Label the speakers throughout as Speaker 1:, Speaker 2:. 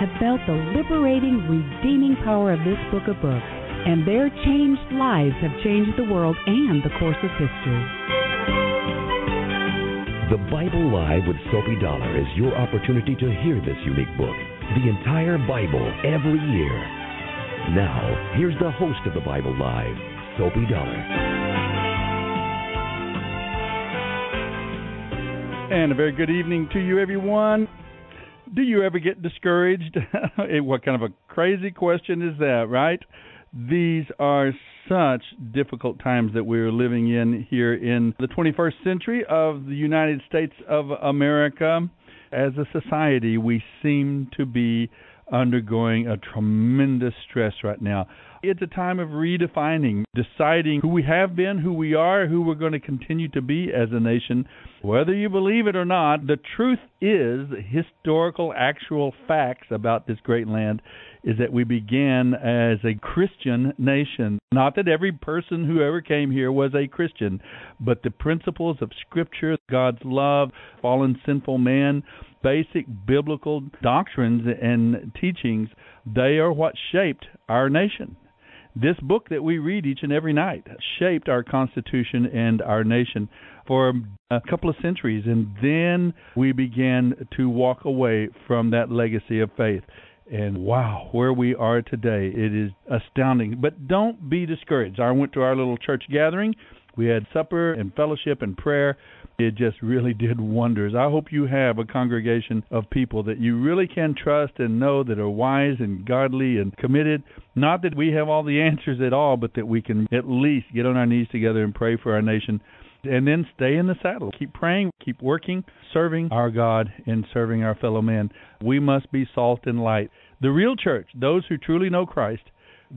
Speaker 1: have felt the liberating, redeeming power of this book of books, and their changed lives have changed the world and the course of history.
Speaker 2: The Bible Live with Soapy Dollar is your opportunity to hear this unique book, the entire Bible, every year. Now, here's the host of the Bible Live, Soapy Dollar.
Speaker 3: And a very good evening to you, everyone do you ever get discouraged? what kind of a crazy question is that, right? These are such difficult times that we're living in here in the 21st century of the United States of America. As a society, we seem to be undergoing a tremendous stress right now. It's a time of redefining, deciding who we have been, who we are, who we're going to continue to be as a nation. Whether you believe it or not, the truth is, historical, actual facts about this great land is that we began as a Christian nation. Not that every person who ever came here was a Christian, but the principles of Scripture, God's love, fallen sinful man, basic biblical doctrines and teachings, they are what shaped our nation. This book that we read each and every night shaped our Constitution and our nation for a couple of centuries, and then we began to walk away from that legacy of faith. And wow, where we are today, it is astounding. But don't be discouraged. I went to our little church gathering. We had supper and fellowship and prayer it just really did wonders. I hope you have a congregation of people that you really can trust and know that are wise and godly and committed. Not that we have all the answers at all, but that we can at least get on our knees together and pray for our nation and then stay in the saddle. Keep praying, keep working, serving our God and serving our fellow man. We must be salt and light. The real church, those who truly know Christ,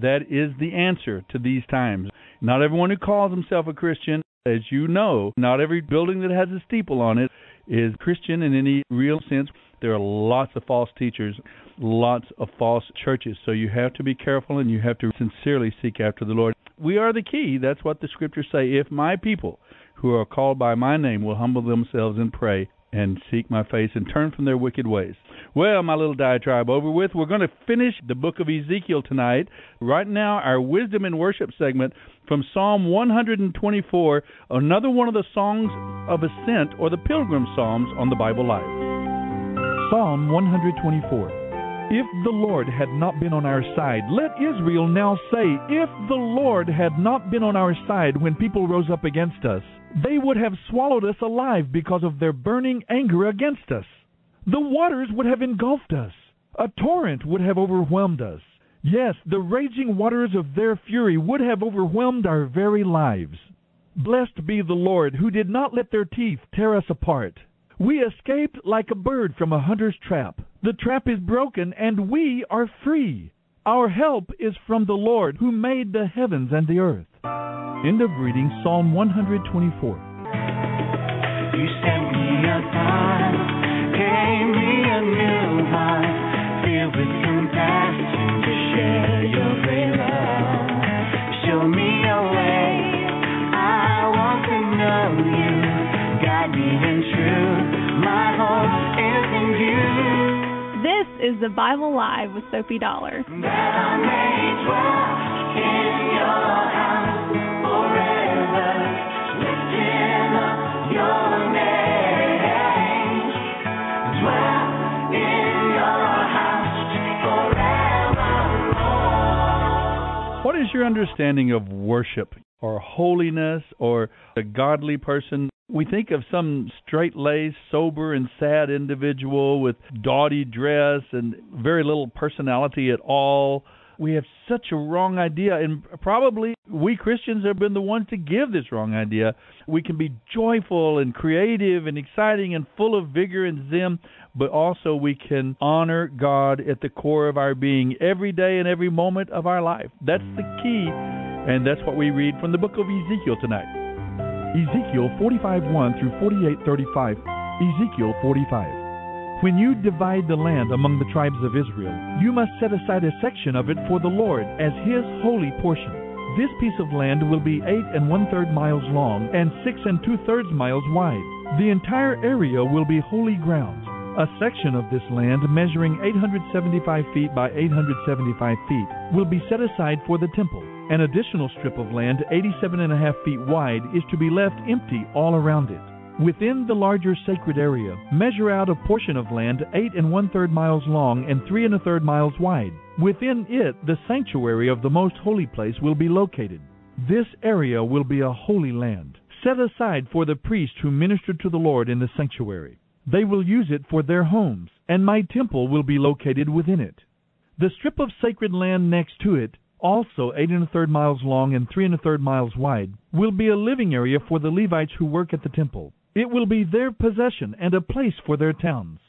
Speaker 3: that is the answer to these times. Not everyone who calls himself a Christian as you know, not every building that has a steeple on it is Christian in any real sense. There are lots of false teachers, lots of false churches. So you have to be careful and you have to sincerely seek after the Lord. We are the key. That's what the scriptures say. If my people who are called by my name will humble themselves and pray and seek my face and turn from their wicked ways. Well, my little diatribe over with. We're going to finish the book of Ezekiel tonight. Right now, our wisdom and worship segment from Psalm 124, another one of the songs of ascent or the pilgrim psalms on the Bible Live.
Speaker 4: Psalm 124. If the Lord had not been on our side, let Israel now say, If the Lord had not been on our side when people rose up against us, they would have swallowed us alive because of their burning anger against us. The waters would have engulfed us. A torrent would have overwhelmed us. Yes, the raging waters of their fury would have overwhelmed our very lives. Blessed be the Lord, who did not let their teeth tear us apart. We escaped like a bird from a hunter's trap. The trap is broken, and we are free. Our help is from the Lord who made the heavens and the earth. End of reading Psalm 124. You sent me a gave me a new life, filled with compassion to share your great love. Show me a way, I want to know you, guide me in truth. Is the Bible Live with Soapy Dollar.
Speaker 5: What is your understanding of worship or holiness or a godly person? We think of some straight laced, sober, and sad individual with dowdy dress and very little personality at all. We have such a wrong idea, and probably we Christians have been the ones to give this wrong idea. We can be joyful and creative and exciting and full of vigor and zim, but also we can honor God at the core of our being every day and every moment of our life. That's the key, and that's what we read from the book of Ezekiel tonight.
Speaker 3: Ezekiel 45:1 through 48:35. Ezekiel 45. When you divide the land among the tribes of Israel, you must set aside a section of it for the Lord as his holy portion. This piece of land will be eight and one third miles long and six and two thirds miles wide. The entire area will be holy ground. A section of this land measuring 875 feet by 875 feet will be set aside for the temple. An additional strip of land 87 and a half feet wide is to be left empty all around it. Within the larger sacred area, measure out a portion of land eight and one third miles long and three and a third miles wide. Within it, the sanctuary of the most holy place will be located. This area will be a holy land, set aside for the priests who minister to the Lord in the sanctuary. They will use it for their homes, and my temple will be located within it. The strip of sacred land next to it, also eight and a third miles long and three and a third miles wide, will be a living area for the Levites who work at the temple. It will be their possession and a place for their towns.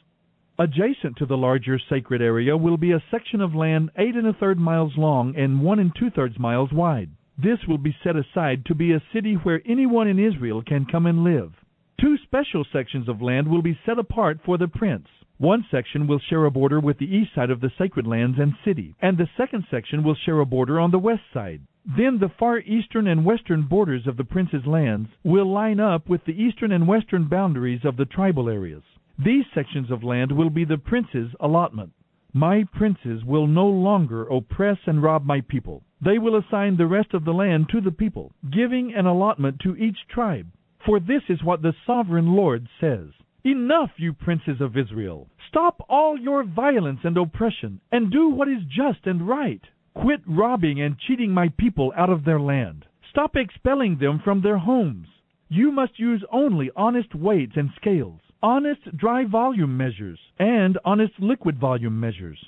Speaker 3: Adjacent to the larger sacred area will be a section of land eight and a third miles long and one and two thirds miles wide. This will be set aside to be a city where anyone in Israel can come and live. Two special sections of land will be set apart for the prince. One section will share a border with the east side of the sacred lands and city, and the second section will share a border on the west side. Then the far eastern and western borders of the prince's lands will line up with the eastern and western boundaries of the tribal areas. These sections of land will be the prince's allotment. My princes will no longer oppress and rob my people. They will assign the rest of the land to the people, giving an allotment to each tribe. For this is what the sovereign Lord says. Enough, you princes of Israel! Stop all your violence and oppression, and do what is just and right. Quit robbing and cheating my people out of their land. Stop expelling them from their homes. You must use only honest weights and scales honest dry volume measures, and honest liquid volume measures.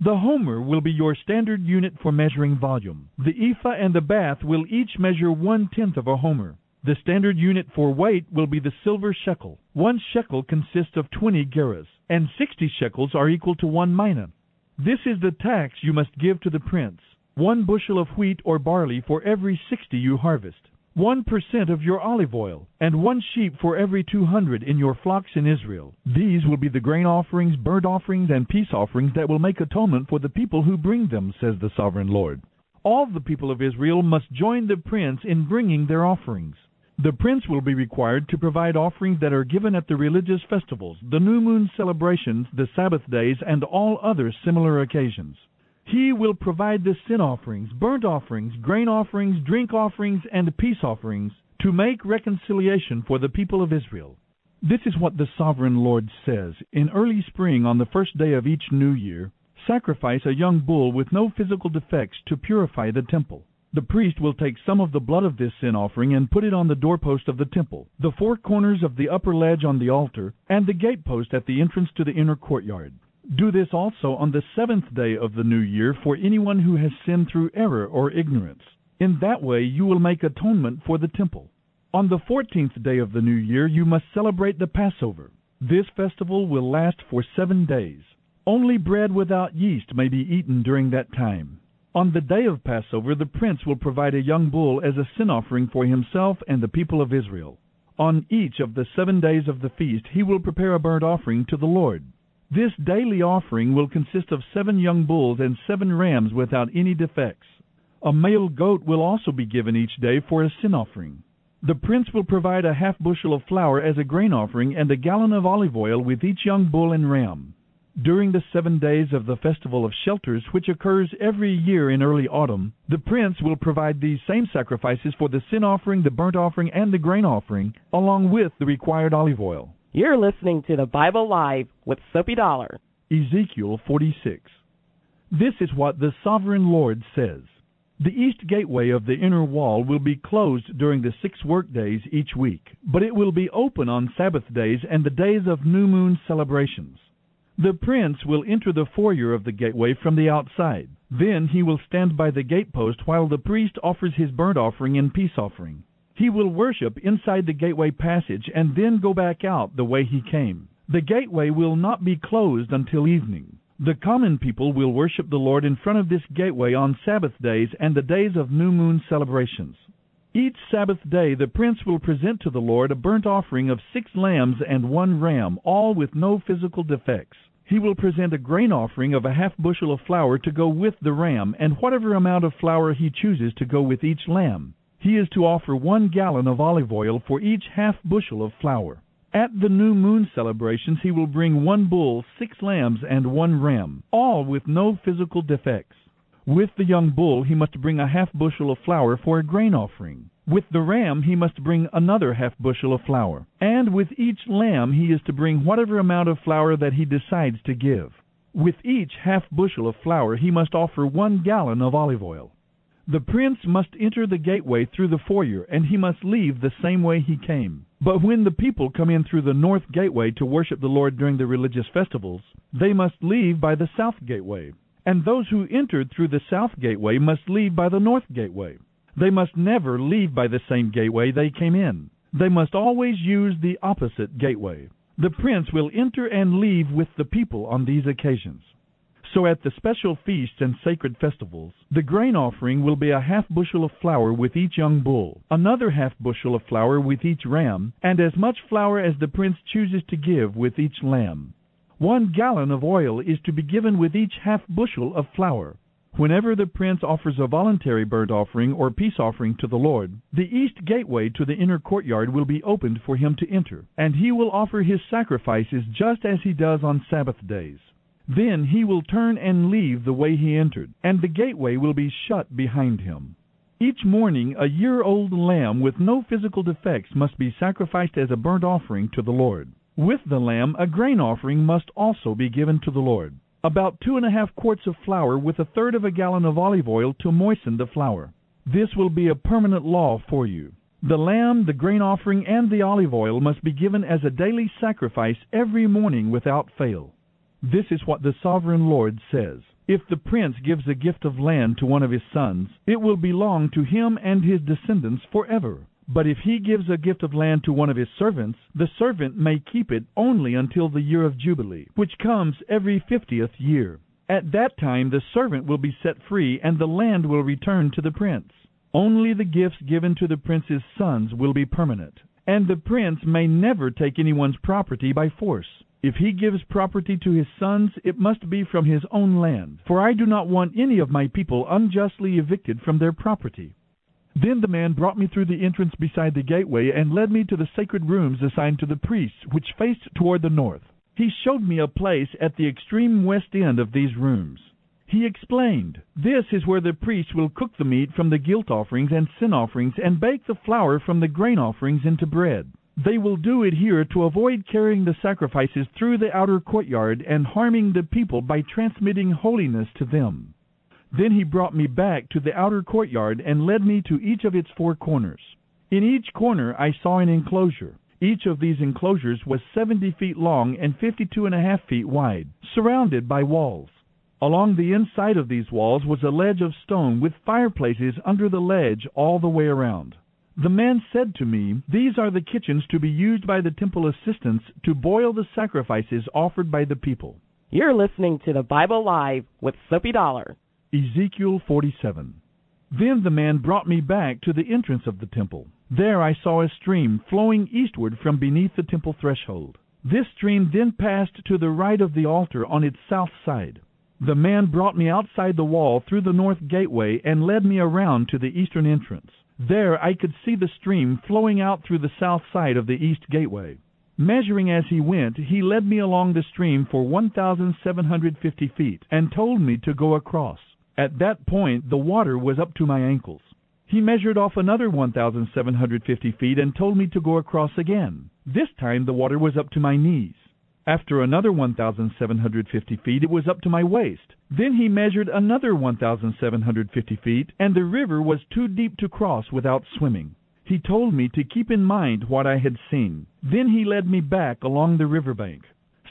Speaker 3: The homer will be your standard unit for measuring volume. The ephah and the bath will each measure one tenth of a homer. The standard unit for weight will be the silver shekel. One shekel consists of 20 gerahs, and 60 shekels are equal to one mina. This is the tax you must give to the prince. One bushel of wheat or barley for every 60 you harvest one percent of your olive oil, and one sheep for every two hundred in your flocks in Israel. These will be the grain offerings, burnt offerings, and peace offerings that will make atonement for the people who bring them, says the sovereign Lord. All the people of Israel must join the prince in bringing their offerings. The prince will be required to provide offerings that are given at the religious festivals, the new moon celebrations, the Sabbath days, and all other similar occasions. He will provide the sin offerings, burnt offerings, grain offerings, drink offerings, and peace offerings to make reconciliation for the people of Israel. This is what the sovereign Lord says. In early spring, on the first day of each new year, sacrifice a young bull with no physical defects to purify the temple. The priest will take some of the blood of this sin offering and put it on the doorpost of the temple, the four corners of the upper ledge on the altar, and the gatepost at the entrance to the inner courtyard. Do this also on the seventh day of the new year for anyone who has sinned through error or ignorance. In that way you will make atonement for the temple. On the fourteenth day of the new year you must celebrate the Passover. This festival will last for seven days. Only bread without yeast may be eaten during that time. On the day of Passover the prince will provide a young bull as a sin offering for himself and the people of Israel. On each of the seven days of the feast he will prepare a burnt offering to the Lord. This daily offering will consist of seven young bulls and seven rams without any defects. A male goat will also be given each day for a sin offering. The prince will provide a half bushel of flour as a grain offering and a gallon of olive oil with each young bull and ram. During the seven days of the Festival of Shelters, which occurs every year in early autumn, the prince will provide these same sacrifices for the sin offering, the burnt offering, and the grain offering, along with the required olive oil.
Speaker 6: You're listening to the Bible Live with Soapy Dollar.
Speaker 3: Ezekiel 46. This is what the sovereign Lord says. The east gateway of the inner wall will be closed during the six work days each week, but it will be open on Sabbath days and the days of new moon celebrations. The prince will enter the foyer of the gateway from the outside. Then he will stand by the gatepost while the priest offers his burnt offering and peace offering. He will worship inside the gateway passage and then go back out the way he came. The gateway will not be closed until evening. The common people will worship the Lord in front of this gateway on Sabbath days and the days of new moon celebrations. Each Sabbath day the prince will present to the Lord a burnt offering of six lambs and one ram, all with no physical defects. He will present a grain offering of a half bushel of flour to go with the ram, and whatever amount of flour he chooses to go with each lamb. He is to offer one gallon of olive oil for each half bushel of flour. At the new moon celebrations he will bring one bull, six lambs, and one ram, all with no physical defects. With the young bull he must bring a half bushel of flour for a grain offering. With the ram he must bring another half bushel of flour. And with each lamb he is to bring whatever amount of flour that he decides to give. With each half bushel of flour he must offer one gallon of olive oil. The prince must enter the gateway through the foyer, and he must leave the same way he came. But when the people come in through the north gateway to worship the Lord during the religious festivals, they must leave by the south gateway. And those who entered through the south gateway must leave by the north gateway. They must never leave by the same gateway they came in. They must always use the opposite gateway. The prince will enter and leave with the people on these occasions. So at the special feasts and sacred festivals, the grain offering will be a half bushel of flour with each young bull, another half bushel of flour with each ram, and as much flour as the prince chooses to give with each lamb. One gallon of oil is to be given with each half bushel of flour. Whenever the prince offers a voluntary burnt offering or peace offering to the Lord, the east gateway to the inner courtyard will be opened for him to enter, and he will offer his sacrifices just as he does on Sabbath days. Then he will turn and leave the way he entered, and the gateway will be shut behind him. Each morning a year-old lamb with no physical defects must be sacrificed as a burnt offering to the Lord. With the lamb a grain offering must also be given to the Lord about two and a half quarts of flour with a third of a gallon of olive oil to moisten the flour. This will be a permanent law for you. The lamb, the grain offering, and the olive oil must be given as a daily sacrifice every morning without fail. This is what the sovereign Lord says. If the prince gives a gift of land to one of his sons, it will belong to him and his descendants forever. But if he gives a gift of land to one of his servants, the servant may keep it only until the year of Jubilee, which comes every fiftieth year. At that time the servant will be set free, and the land will return to the prince. Only the gifts given to the prince's sons will be permanent, and the prince may never take anyone's property by force. If he gives property to his sons, it must be from his own land, for I do not want any of my people unjustly evicted from their property. Then the man brought me through the entrance beside the gateway and led me to the sacred rooms assigned to the priests, which faced toward the north. He showed me a place at the extreme west end of these rooms. He explained, This is where the priests will cook the meat from the guilt offerings and sin offerings and bake the flour from the grain offerings into bread. They will do it here to avoid carrying the sacrifices through the outer courtyard and harming the people by transmitting holiness to them. Then he brought me back to the outer courtyard and led me to each of its four corners. In each corner I saw an enclosure. Each of these enclosures was seventy feet long and fifty-two and a half feet wide, surrounded by walls. Along the inside of these walls was a ledge of stone with fireplaces under the ledge all the way around. The man said to me, These are the kitchens to be used by the temple assistants to boil the sacrifices offered by the people.
Speaker 6: You're listening to the Bible Live with Soapy Dollar.
Speaker 3: Ezekiel 47. Then the man brought me back to the entrance of the temple. There I saw a stream flowing eastward from beneath the temple threshold. This stream then passed to the right of the altar on its south side. The man brought me outside the wall through the north gateway and led me around to the eastern entrance. There I could see the stream flowing out through the south side of the east gateway. Measuring as he went, he led me along the stream for 1,750 feet and told me to go across. At that point, the water was up to my ankles. He measured off another 1,750 feet and told me to go across again. This time the water was up to my knees. After another 1,750 feet, it was up to my waist. Then he measured another 1,750 feet, and the river was too deep to cross without swimming. He told me to keep in mind what I had seen. Then he led me back along the river bank.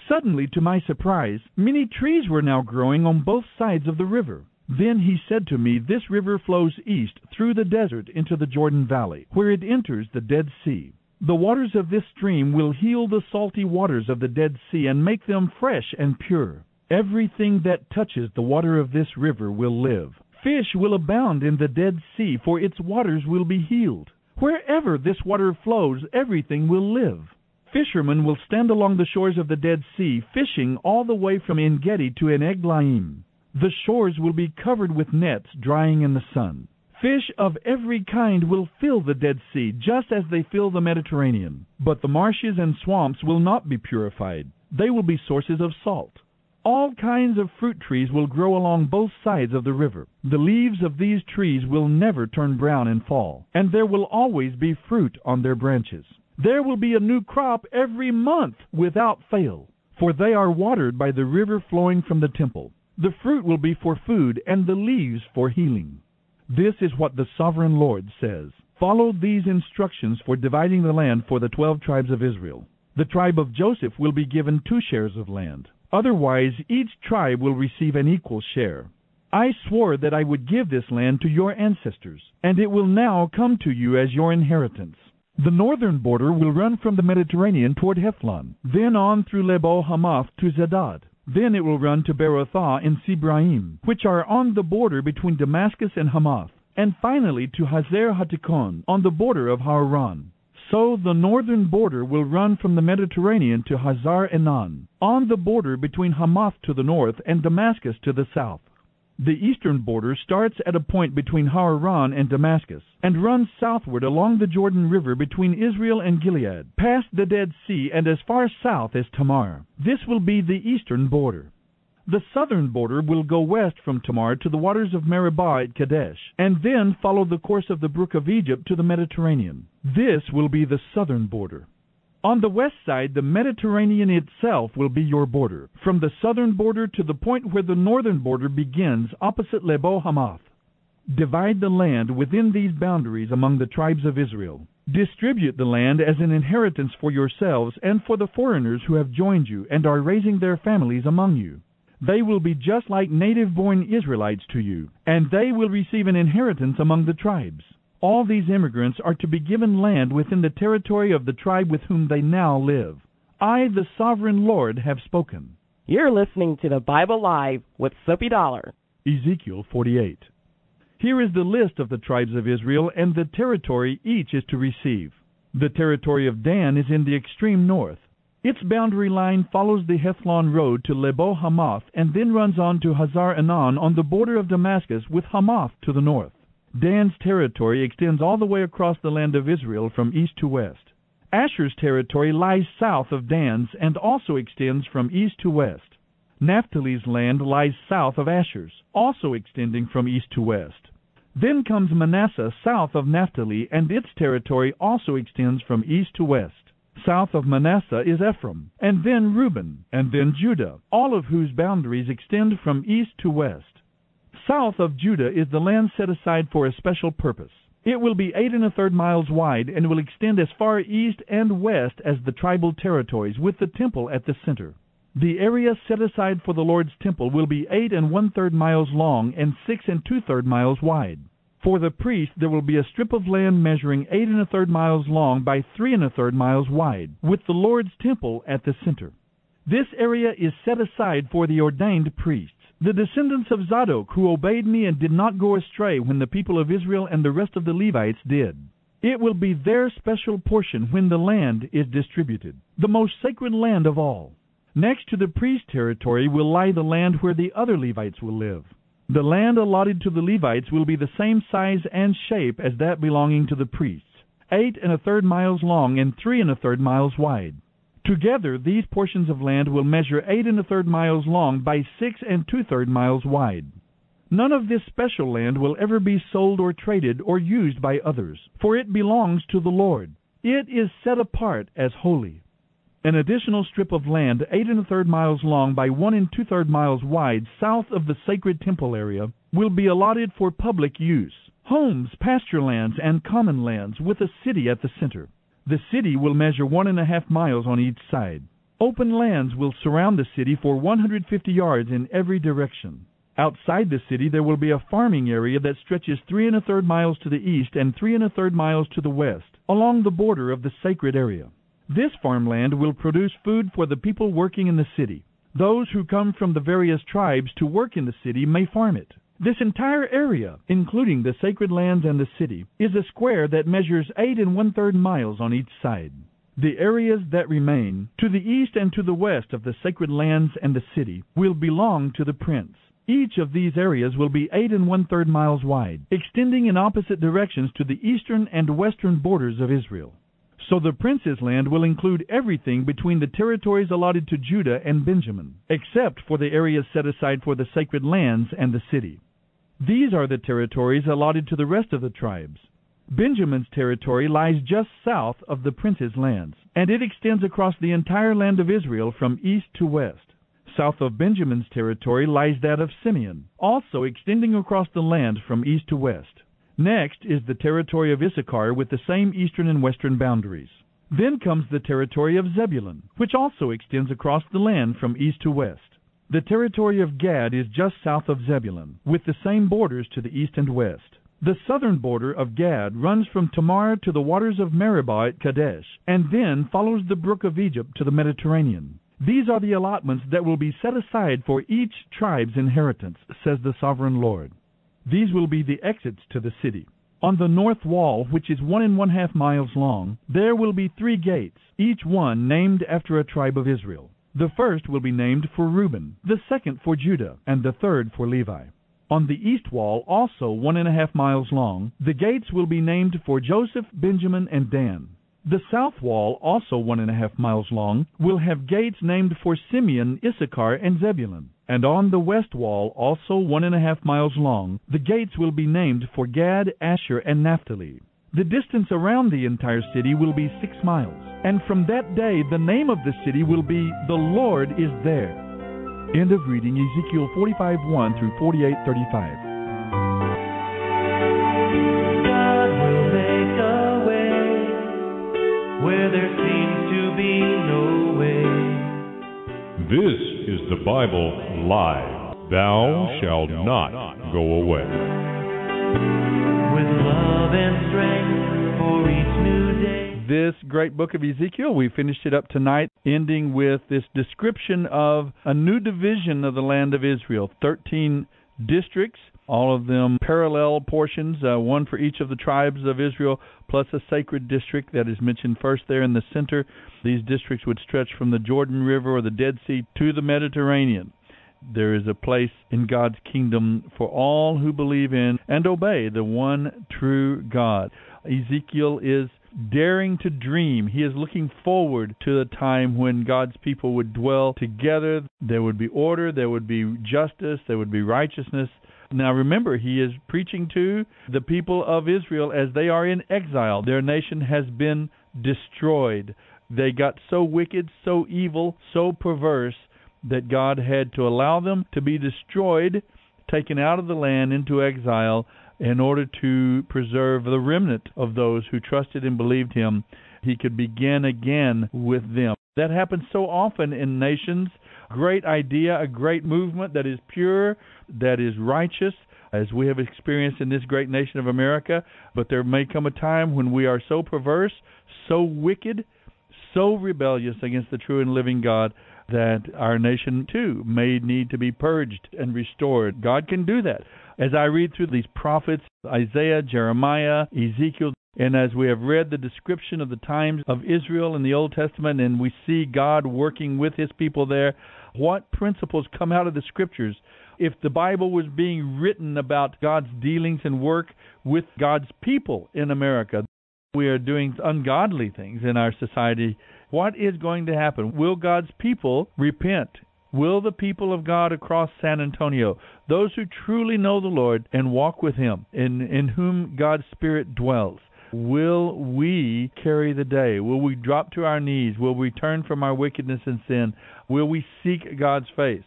Speaker 3: Suddenly, to my surprise, many trees were now growing on both sides of the river. Then he said to me, This river flows east through the desert into the Jordan Valley, where it enters the Dead Sea. The waters of this stream will heal the salty waters of the Dead Sea and make them fresh and pure. Everything that touches the water of this river will live. Fish will abound in the Dead Sea, for its waters will be healed. Wherever this water flows, everything will live. Fishermen will stand along the shores of the Dead Sea, fishing all the way from En Gedi to En Eglaim. The shores will be covered with nets drying in the sun. Fish of every kind will fill the Dead Sea, just as they fill the Mediterranean. But the marshes and swamps will not be purified. They will be sources of salt. All kinds of fruit trees will grow along both sides of the river. The leaves of these trees will never turn brown and fall, and there will always be fruit on their branches. There will be a new crop every month without fail, for they are watered by the river flowing from the temple. The fruit will be for food, and the leaves for healing. This is what the sovereign Lord says. Follow these instructions for dividing the land for the twelve tribes of Israel. The tribe of Joseph will be given two shares of land. Otherwise, each tribe will receive an equal share. I swore that I would give this land to your ancestors, and it will now come to you as your inheritance. The northern border will run from the Mediterranean toward Hethlon, then on through Lebo Hamath to Zedad. Then it will run to Berothah and Sibraim, which are on the border between Damascus and Hamath, and finally to Hazer Hatticon, on the border of Hauran. So the northern border will run from the Mediterranean to Hazar Enan, on the border between Hamath to the north and Damascus to the south. The eastern border starts at a point between Hauran and Damascus, and runs southward along the Jordan River between Israel and Gilead, past the Dead Sea, and as far south as Tamar. This will be the eastern border. The southern border will go west from Tamar to the waters of Meribah at Kadesh, and then follow the course of the brook of Egypt to the Mediterranean. This will be the southern border. On the west side, the Mediterranean itself will be your border, from the southern border to the point where the northern border begins opposite Lebo Hamath. Divide the land within these boundaries among the tribes of Israel. Distribute the land as an inheritance for yourselves and for the foreigners who have joined you and are raising their families among you. They will be just like native born Israelites to you, and they will receive an inheritance among the tribes. All these immigrants are to be given land within the territory of the tribe with whom they now live. I, the sovereign Lord, have spoken.
Speaker 6: You're listening to the Bible Live with Soapy Dollar.
Speaker 3: Ezekiel 48. Here is the list of the tribes of Israel and the territory each is to receive. The territory of Dan is in the extreme north. Its boundary line follows the Hethlon road to Lebo Hamath and then runs on to Hazar Enan on the border of Damascus with Hamath to the north. Dan's territory extends all the way across the land of Israel from east to west. Asher's territory lies south of Dan's and also extends from east to west. Naphtali's land lies south of Asher's, also extending from east to west. Then comes Manasseh south of Naphtali, and its territory also extends from east to west. South of Manasseh is Ephraim, and then Reuben, and then Judah, all of whose boundaries extend from east to west. South of Judah is the land set aside for a special purpose. It will be eight and a third miles wide and will extend as far east and west as the tribal territories, with the temple at the center. The area set aside for the Lord's temple will be eight and one third miles long and six and two third miles wide. For the priest there will be a strip of land measuring eight and a third miles long by three and a third miles wide, with the Lord's temple at the center. This area is set aside for the ordained priests the descendants of Zadok, who obeyed me and did not go astray when the people of Israel and the rest of the Levites did. It will be their special portion when the land is distributed, the most sacred land of all. Next to the priest territory will lie the land where the other Levites will live. The land allotted to the Levites will be the same size and shape as that belonging to the priests, eight and a third miles long and three and a third miles wide. Together, these portions of land will measure eight and a third miles long by six and two third miles wide. None of this special land will ever be sold or traded or used by others, for it belongs to the Lord. It is set apart as holy. An additional strip of land, eight and a third miles long by one and two third miles wide, south of the sacred temple area, will be allotted for public use. Homes, pasture lands, and common lands, with a city at the center. The city will measure one and a half miles on each side. Open lands will surround the city for 150 yards in every direction. Outside the city, there will be a farming area that stretches three and a third miles to the east and three and a third miles to the west, along the border of the sacred area. This farmland will produce food for the people working in the city. Those who come from the various tribes to work in the city may farm it. This entire area, including the sacred lands and the city, is a square that measures eight and one third miles on each side. The areas that remain, to the east and to the west of the sacred lands and the city, will belong to the prince. Each of these areas will be eight and one third miles wide, extending in opposite directions to the eastern and western borders of Israel. So the prince's land will include everything between the territories allotted to Judah and Benjamin, except for the areas set aside for the sacred lands and the city. These are the territories allotted to the rest of the tribes. Benjamin's territory lies just south of the prince's lands, and it extends across the entire land of Israel from east to west. South of Benjamin's territory lies that of Simeon, also extending across the land from east to west. Next is the territory of Issachar with the same eastern and western boundaries. Then comes the territory of Zebulun, which also extends across the land from east to west. The territory of Gad is just south of Zebulun, with the same borders to the east and west. The southern border of Gad runs from Tamar to the waters of Meribah at Kadesh, and then follows the brook of Egypt to the Mediterranean. These are the allotments that will be set aside for each tribe's inheritance, says the sovereign Lord. These will be the exits to the city. On the north wall, which is one and one half miles long, there will be three gates, each one named after a tribe of Israel. The first will be named for Reuben, the second for Judah, and the third for Levi. On the east wall, also one and a half miles long, the gates will be named for Joseph, Benjamin, and Dan. The south wall, also one and a half miles long, will have gates named for Simeon, Issachar, and Zebulun. And on the west wall, also one and a half miles long, the gates will be named for Gad, Asher, and Naphtali. The distance around the entire city will be six miles. And from that day, the name of the city will be The Lord is There. End of reading Ezekiel 45 1 through 48 35.
Speaker 7: where there seems to be no way.
Speaker 8: This is the Bible live. Thou shalt not go away.
Speaker 5: This great book of Ezekiel, we finished it up tonight, ending with this description of a new division of the land of Israel 13 districts all of them parallel portions, uh, one for each of the tribes of Israel, plus a sacred district that is mentioned first there in the center. These districts would stretch from the Jordan River or the Dead Sea to the Mediterranean. There is a place in God's kingdom for all who believe in and obey the one true God. Ezekiel is daring to dream. He is looking forward to the time when God's people would dwell together. There would be order, there would be justice, there would be righteousness, now remember, he is preaching to the people of Israel as they are in exile. Their nation has been destroyed. They got so wicked, so evil, so perverse that God had to allow them to be destroyed, taken out of the land into exile in order to preserve the remnant of those who trusted and believed him. He could begin again with them. That happens so often in nations. Great idea, a great movement that is pure, that is righteous, as we have experienced in this great nation of America. But there may come a time when we are so perverse, so wicked, so rebellious against the true and living God that our nation too may need to be purged and restored. God can do that. As I read through these prophets, Isaiah, Jeremiah, Ezekiel, and as we have read the description of the times of Israel in the Old Testament and we see God working with his people there, what principles come out of the scriptures if the Bible was being written about God's dealings and work with God's people in America. We are doing ungodly things in our society
Speaker 3: What is going to happen? Will God's people repent? Will the people of God across San Antonio, those who truly know the Lord and walk with Him, in, in whom God's Spirit dwells, will we carry the day? Will we drop to our knees? Will we turn from our wickedness and sin? Will we seek God's face?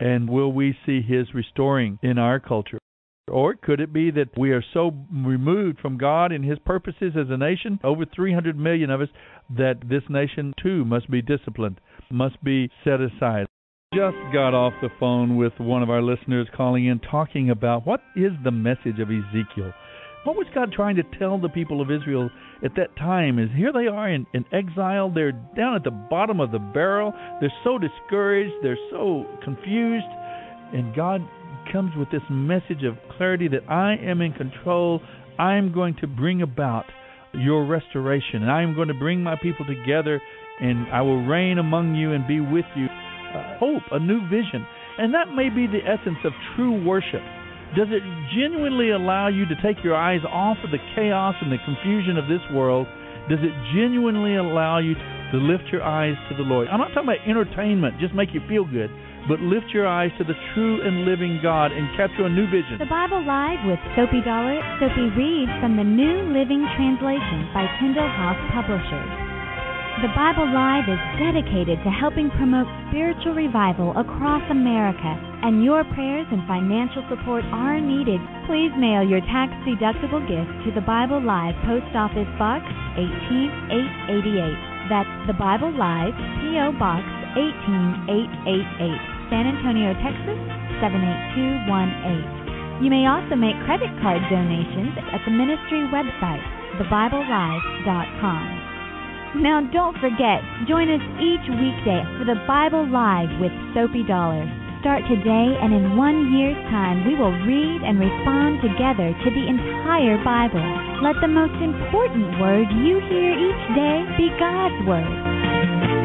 Speaker 3: And will we see His restoring in our culture? Or could it be that we are so removed from God and His purposes as a nation, over 300 million of us, that this nation too must be disciplined, must be set aside? Just got off the phone with one of our listeners calling in talking about what is the message of Ezekiel. What was God trying to tell the people of Israel at that time? Is here they are in, in exile, they're down at the bottom of the barrel, they're so discouraged, they're so confused, and God comes with this message of clarity that I am in control. I am going to bring about your restoration, and I am going to bring my people together, and I will reign among you and be with you. Uh, hope, a new vision. And that may be the essence of true worship. Does it genuinely allow you to take your eyes off of the chaos and the confusion of this world? Does it genuinely allow you to lift your eyes to the Lord? I'm not talking about entertainment, just make you feel good but lift your eyes to the true and living God and capture a new vision.
Speaker 9: The Bible Live with Soapy Dollar. Soapy reads from the New Living Translation by Tyndale House Publishers. The Bible Live is dedicated to helping promote spiritual revival across America, and your prayers and financial support are needed. Please mail your tax deductible gift to the Bible Live Post Office Box 18888. That's the Bible Live P.O. Box 18888. San Antonio, Texas 78218. You may also make credit card donations at the ministry website, thebiblelive.com. Now don't forget, join us each weekday for the Bible Live with Soapy Dollar. Start today and in one year's time we will read and respond together to the entire Bible. Let the most important word you hear each day be God's Word.